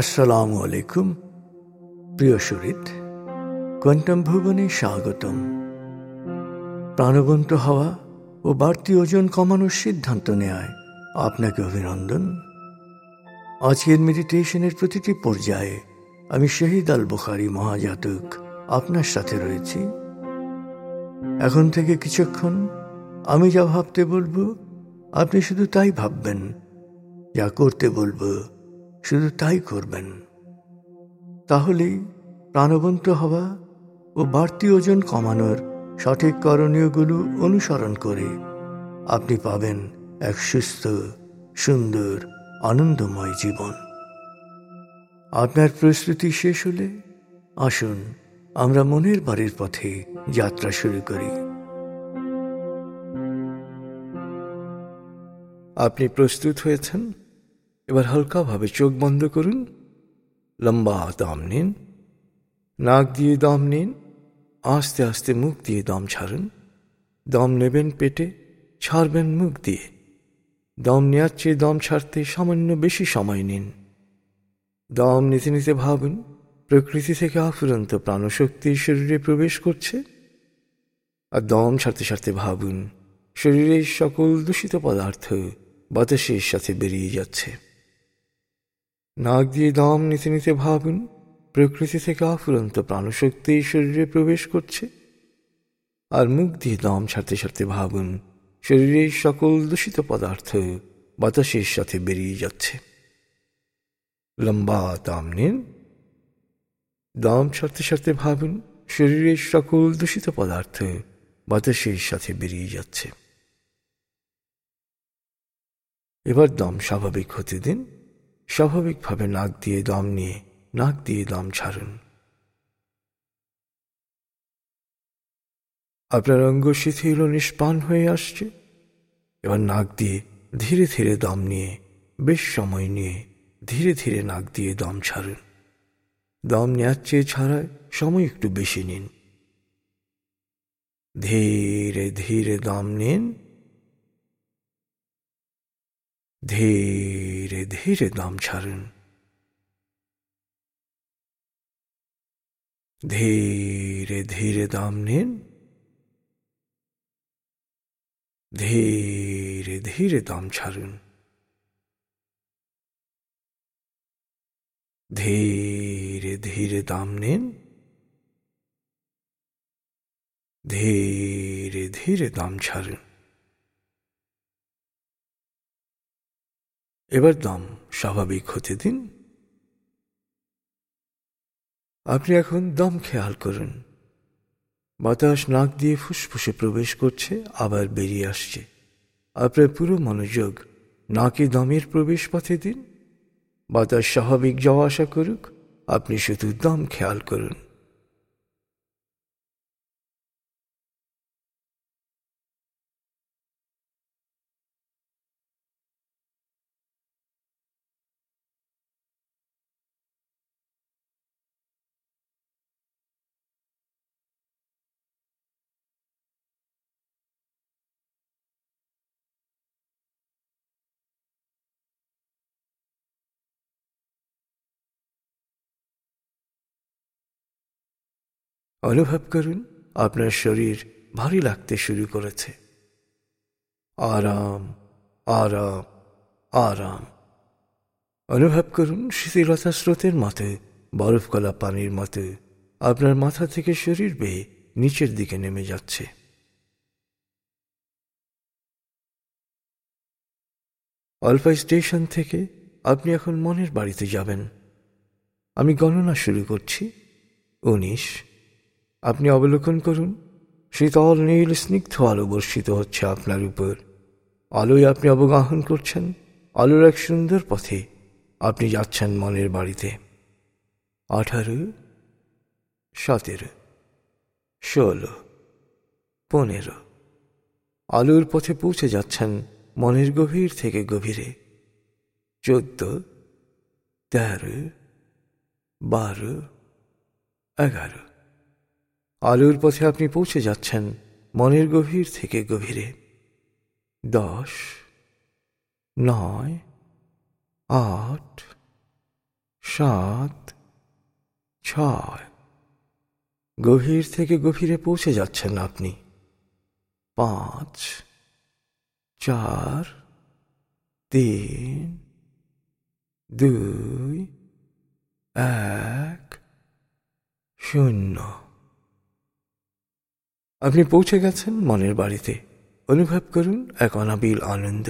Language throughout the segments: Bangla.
আসসালামু আলাইকুম, প্রিয় শরীর, কোয়ান্টাম ভুবনে স্বাগতম। প্রাণবন্ত হওয়া ও বাড়তি ওজন কমানোর সিদ্ধান্ত নেয় আপনাকে অভিনন্দন। আজকের মেডিটেশনের প্রতিটি পর্যায়ে আমি শহীদ আল বুখারি মহাজাতক আপনার সাথে রয়েছি। এখন থেকে কিছুক্ষণ আমি যা ভাবতে বলব, আপনি শুধু তাই ভাববেন, যা করতে বলব শুধু তাই করবেন। তাহলেই প্রাণবন্ত হওয়া ও বাড়তি ওজন কমানোর সঠিক করণীয়গুলো অনুসরণ করে আপনি পাবেন এক সুস্থ, সুন্দর, আনন্দময় জীবন। আপনার প্রস্তুতি শেষ হলে আসুন, আমরা মনের বাড়ির পথে যাত্রা শুরু করি। আপনি প্রস্তুত হয়েছেন? এবার হালকাভাবে চোখ বন্ধ করুন, লম্বা দম নিন, নাক দিয়ে দম নিন, আস্তে আস্তে মুখ দিয়ে দম ছাড়ুন, দম নেবেন পেটে, ছাড়বেন মুখ দিয়ে। দম নেওয়ার চেয়ে দম ছাড়তে সামান্য বেশি সময় নিন। দম নিতে নিতে ভাবুন, প্রকৃতি থেকে আফুরন্ত প্রাণশক্তি শরীরে প্রবেশ করছে। আর দম ছাড়তে ছাড়তে ভাবুন, শরীরের সকল দূষিত পদার্থ বাতাসের সাথে বেরিয়ে যাচ্ছে। নাক দিয়ে দম নিতে নিতে ভাবুন প্রকৃতি থেকে আফুরন্ত প্রাণশক্তি শরীরে প্রবেশ করছে। আর মুখ দিয়ে দম ছাড়তে ছাড়তে ভাবুন শরীরের সকল দূষিত পদার্থ বাতাসের সাথে বেরিয়ে যাচ্ছে। লম্বা দাম নিন। দম ছাড়তে ছাড়তে ভাবুন শরীরের সকল দূষিত পদার্থ বাতাসের সাথে বেরিয়ে যাচ্ছে। এবার দম স্বাভাবিক হতে দিন। স্বাভাবিকভাবে নাক দিয়ে দম নিয়ে নাক দিয়ে দম ছাড়ুন। আপনার অঙ্গ শিথিল নিষ্পান হয়ে আসছে। এবার নাক দিয়ে ধীরে ধীরে দম নিয়ে, বেশ সময় নিয়ে ধীরে ধীরে নাক দিয়ে দম ছাড়ুন। দম নেওয়ার চেয়ে ছাড়ায় সময় একটু বেশি নিন। ধীরে ধীরে দম নিন। ধীরে ধীরে দম ছাড়ুন ধীরে ধীরে দম নিন ধীরে ধীরে দম ছাড়ুন ধীরে ধীরে দম নিন ধীরে ধীরে দম ছাড়ুন এবার দম স্বাভাবিক হতে দিন। আপনি এখন দম খেয়াল করুন। বাতাস নাক দিয়ে ফুসফুসে প্রবেশ করছে, আবার বেরিয়ে আসছে। আপনার পুরো মনোযোগ নাকে দমের প্রবেশ পথে দিন। বাতাস স্বাভাবিক যাওয়া আসা করুক, আপনি শুধু দম খেয়াল করুন। অনুভব করুন, আপনার শরীর ভারী লাগতে শুরু করেছে। আরাম আরাম আরাম। অনুভব করুন, শিথিলতা স্রোতের মতো, বরফ গলা পানির মতো, আপনার মাথা থেকে শরীর বেয়ে নিচের দিকে নেমে যাচ্ছে। অল্পা স্টেশন থেকে আপনি এখন মনের বাড়িতে যাবেন। আমি গণনা শুরু করছি। উনিশ আপনি অবলোকন করুন। শীতল নীল স্নিগ্ধ আলো বর্ষিত হচ্ছে আপনার উপর। আলোয় আপনি অবগাহন করছেন। আলোর এক সুন্দর পথে আপনি যাচ্ছেন মনের বাড়িতে। আঠারো, সতেরো, ষোলো, পনেরো। আলোর পথে পৌঁছে যাচ্ছেন মনের গভীর থেকে গভীরে। চোদ্দ, তেরো, বারো, এগারো। আলোর পথে আপনি পৌঁছে যাচ্ছেন, মনের গভীর থেকে গভীরে। দশ, নয়, আট, সাত, ছয়। গভীর থেকে গভীরে পৌঁছে যাচ্ছেন আপনি। পাঁচ, চার, তিন, দুই, এক, শূন্য। আপনি পৌঁছে গেছেন মনের বাড়িতে। অনুভব করুন এক অনাবিল আনন্দ।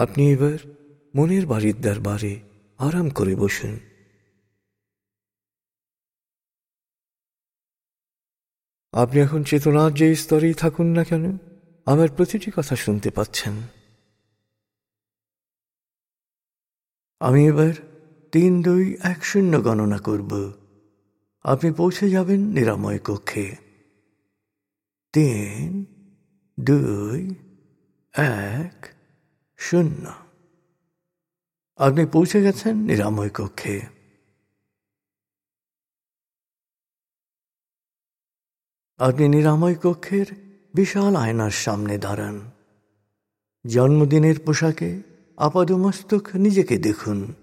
আপনি এবার মনের বাড়ির দরবারে আরাম করে বসুন। আপনি এখন চেতনার যে স্তরেই থাকুন না কেন, আমার প্রতিটি কথা শুনতে পাচ্ছেন। আমি এবার তিন দুই এক শূন্য গণনা করব। আপনি পৌঁছে যাবেন নিরাময় কক্ষে। তিন দুই এক শূন্য। আপনি পৌঁছে গেছেন নিরাময় কক্ষে। আপনি নিরাময় কক্ষের বিশাল আয়নার সামনে দাঁড়ান। জন্মদিনের পোশাকে আপাদমস্তক নিজেকে দেখুন।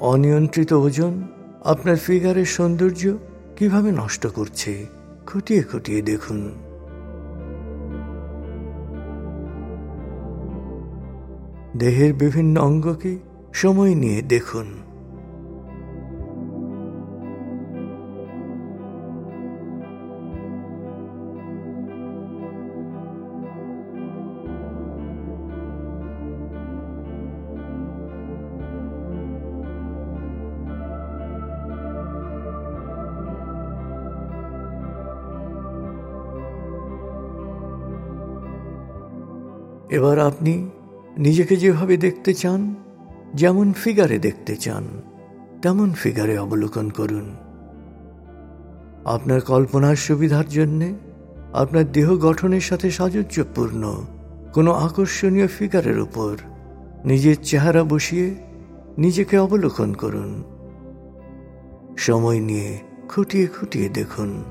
অনিয়ন্ত্রিত ওজন আপনার ফিগারের সৌন্দর্য কীভাবে নষ্ট করছে? খুঁটিয়ে খুঁটিয়ে দেখুন। দেহের বিভিন্ন অঙ্গকে সময় নিয়ে দেখুন। এবার আপনি নিজেকে যেভাবে দেখতে চান, যেমন ফিগারে দেখতে চান, তেমন ফিগারে অবলোকন করুন। আপনার কল্পনার সুবিধার জন্যে আপনার দেহ গঠনের সাথে সাজুজ্যপূর্ণ কোনো আকর্ষণীয় ফিগারের উপর নিজের চেহারা বসিয়ে নিজেকে অবলোকন করুন। সময় নিয়ে খুঁটিয়ে খুঁটিয়ে দেখুন।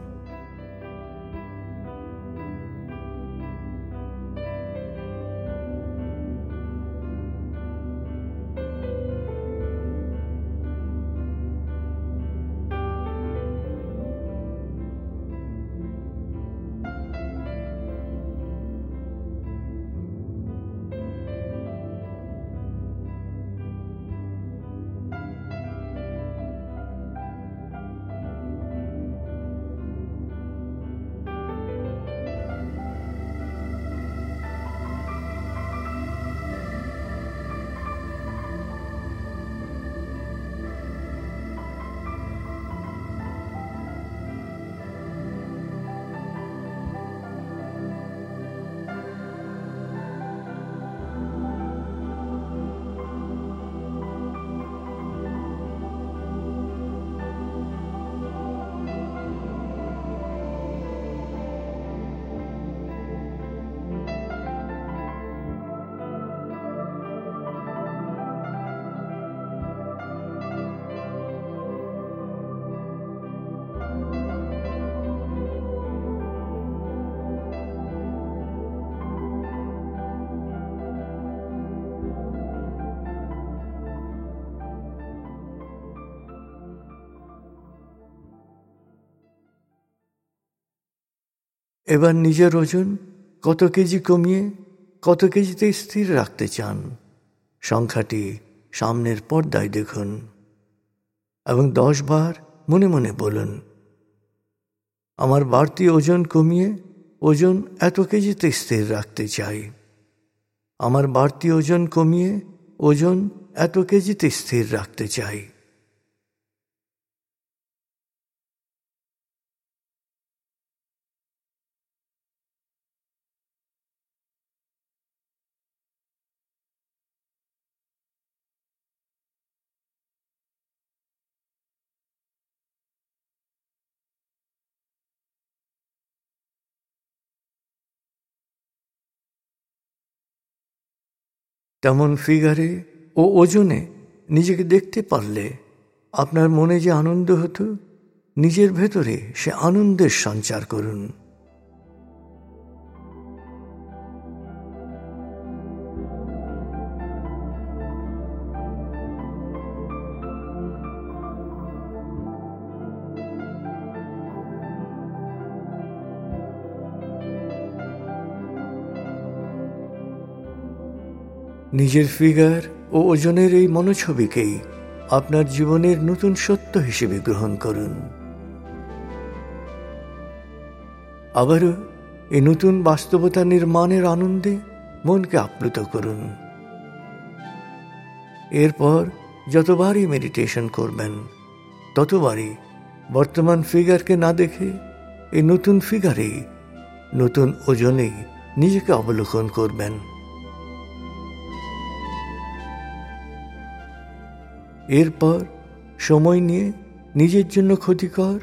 এবার নিজের ওজন কত কেজি কমিয়ে কত কেজিতে স্থির রাখতে চান? সংখ্যাটি সামনের পর্দায় দেখুন এবং দশ বার মনে মনে বলুন, আমার বাড়তি ওজন কমিয়ে ওজন এত কেজিতে স্থির রাখতে চাই। আমার বাড়তি ওজন কমিয়ে ওজন এত কেজিতে স্থির রাখতে চাই। তেমন ফিগারে ও ওজনে নিজেকে দেখতে পারলে আপনার মনে যে আনন্দ হতো, নিজের ভেতরে সে আনন্দের সঞ্চার করুন। নিজের ফিগার ও ওজনের এই মনোছবিকেই আপনার জীবনের নতুন সত্য হিসেবে গ্রহণ করুন। আবারও এই নতুন বাস্তবতা নির্মাণের আনন্দে মনকে আপ্লুত করুন। এরপর যতবারই মেডিটেশন করবেন, ততবারই বর্তমান ফিগারকে না দেখে এই নতুন ফিগারেই, নতুন ওজনেই নিজেকে অবলোকন করবেন। এরপর সময় নিয়ে নিজের জন্য ক্ষতিকর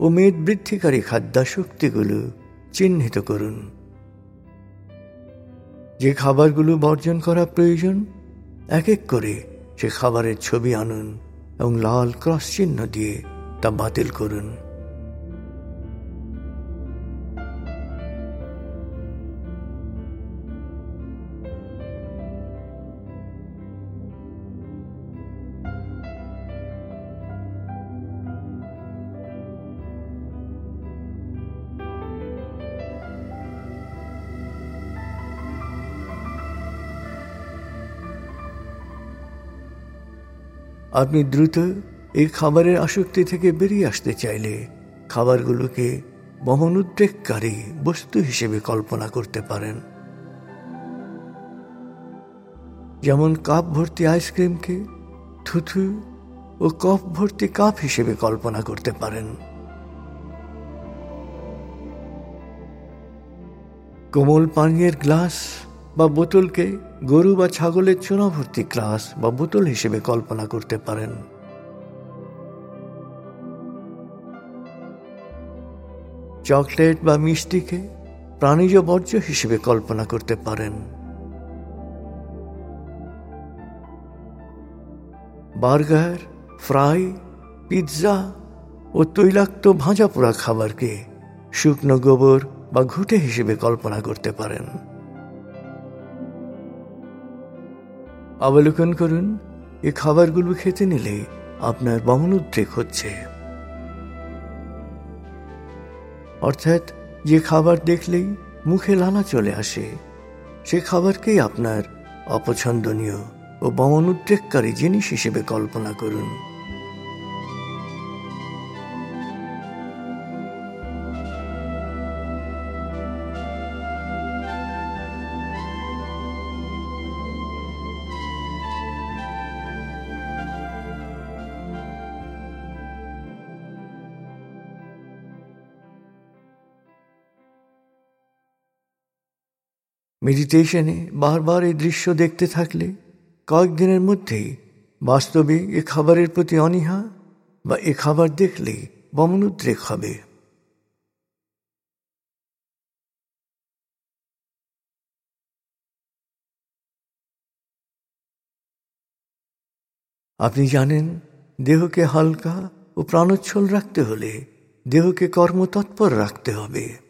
ও মেদ বৃদ্ধিকারী খাদ্যাসক্তিগুলো চিহ্নিত করুন। যে খাবারগুলো বর্জন করা প্রয়োজন এক এক করে সে খাবারের ছবি আনুন এবং লাল ক্রস চিহ্ন দিয়ে তা বাতিল করুন। আপনি দ্রুত এই খাবারের আসক্তি থেকে বেরিয়ে আসতে চাইলে খাবারগুলোকে বমনোদ্রেককারী বস্তু হিসেবে কল্পনা করতে পারেন। যেমন কাপ ভর্তি আইসক্রিমকে থুথু ও কফ ভর্তি কাপ হিসেবে কল্পনা করতে পারেন। কোমল পানীয়ের গ্লাস বা বোতলকে গরু বা ছাগলের চোনা ভর্তি গ্লাস বা বোতল হিসেবে কল্পনা করতে পারেন। চকলেট বা মিষ্টিকে প্রাণীজ বর্জ্য হিসেবে কল্পনা করতে পারেন। বার্গার, ফ্রাই, পিৎজা ও তৈলাক্ত ভাজা পোড়া খাবারকে শুকনো গোবর বা ঘুটে হিসেবে কল্পনা করতে পারেন। অবলোকন করুন, এ খাবারগুলো খেতে নিলে আপনার বমনোদ্রেক হচ্ছে। অর্থাৎ যে খাবার দেখলেই মুখে লানা চলে আসে, সে খাবারকেই আপনার অপছন্দনীয় ও বমনোদ্রেককারী জিনিস হিসেবে কল্পনা করুন। মেডিটেশনে বারবার এই দৃশ্য দেখতে থাকলে কয়েকদিনের মধ্যেই বাস্তবে এ খাবারের প্রতি অনীহা বা এ খাবার দেখলেই বমনোদ্রেক হবে। আপনি জানেন, দেহকে হালকা ও প্রাণোচ্ছল রাখতে হলে দেহকে কর্মতৎপর রাখতে হবে।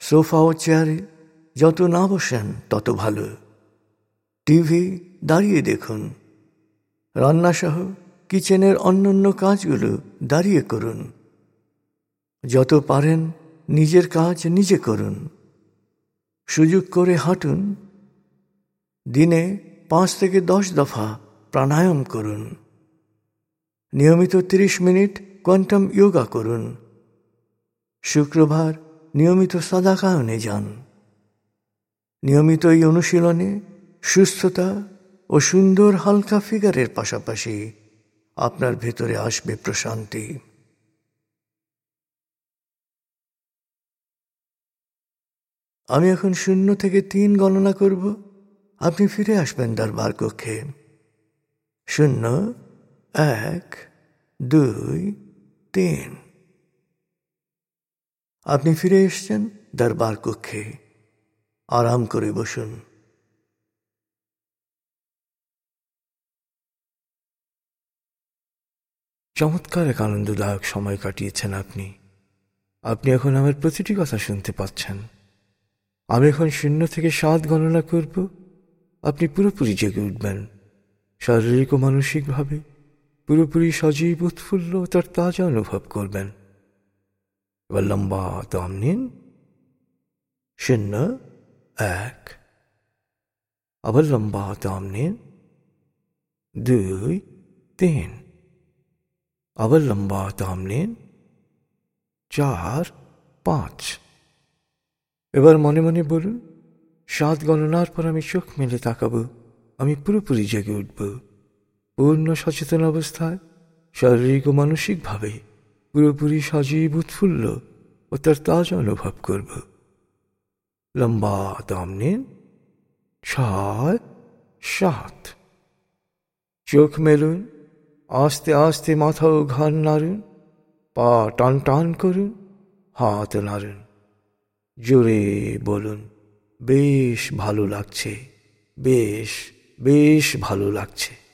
সোফা ও চেয়ারে যত না বসেন, তত ভালো। টিভি দাঁড়িয়ে দেখুন। রান্নাসহ কিচেনের অন্যান্য কাজগুলো দাঁড়িয়ে করুন। যত পারেন, নিজের কাজ নিজে করুন। সুযোগ করে হাঁটুন। দিনে পাঁচ থেকে দশ দফা প্রাণায়াম করুন। নিয়মিত ৩০ মিনিট কোয়ান্টাম যোগা করুন। শুক্রবার নিয়মিত সাদাকায়নে যান। নিয়মিত এই অনুশীলনে সুস্থতা ও সুন্দর হালকা ফিগারের পাশাপাশি আপনার ভেতরে আসবে প্রশান্তি। আমি এখন শূন্য থেকে তিন গণনা করব। আপনি ফিরে আসবেন দরবার কক্ষে। শূন্য, এক, দুই, তিন। আপনি ফিরে এসছেন দরবার কক্ষে। আরাম করে বসুন। চমৎকার এক আনন্দদায়ক সময় কাটিয়েছেন আপনি। আপনি এখন আমার প্রতিটি কথা শুনতে পাচ্ছেন। আমি এখন শূন্য থেকে সাত গণনা করব। আপনি পুরোপুরি জেগে উঠবেন। শারীরিক ও মানসিকভাবে পুরোপুরি সজীব, উৎফুল্ল তার তাজা অনুভব করবেন। দম নিন শূন্য এক আবার লম্বা দম নিন দুই তিন আবার লম্বা দম নিন চার পাঁচ এবার মনে মনে বলুন সাত গণনার পর আমি চোখ মেলে তাকাবো আমি পুরোপুরি জেগে উঠব পূর্ণ সচেতন অবস্থায় শারীরিক ও মানসিকভাবে পুরোপুরি সজীব উৎফুল্ল ও তার তাজা অনুভব করব। লম্বা দম নিন ছয় সাত। চোখ মেলুন, আস্তে আস্তে মাথা ও ঘাড় নাড়ুন, পা টান টান করুন, হাত নাড়ুন। জোরে বলুন, বেশ ভালো লাগছে, বেশ বেশ ভালো লাগছে।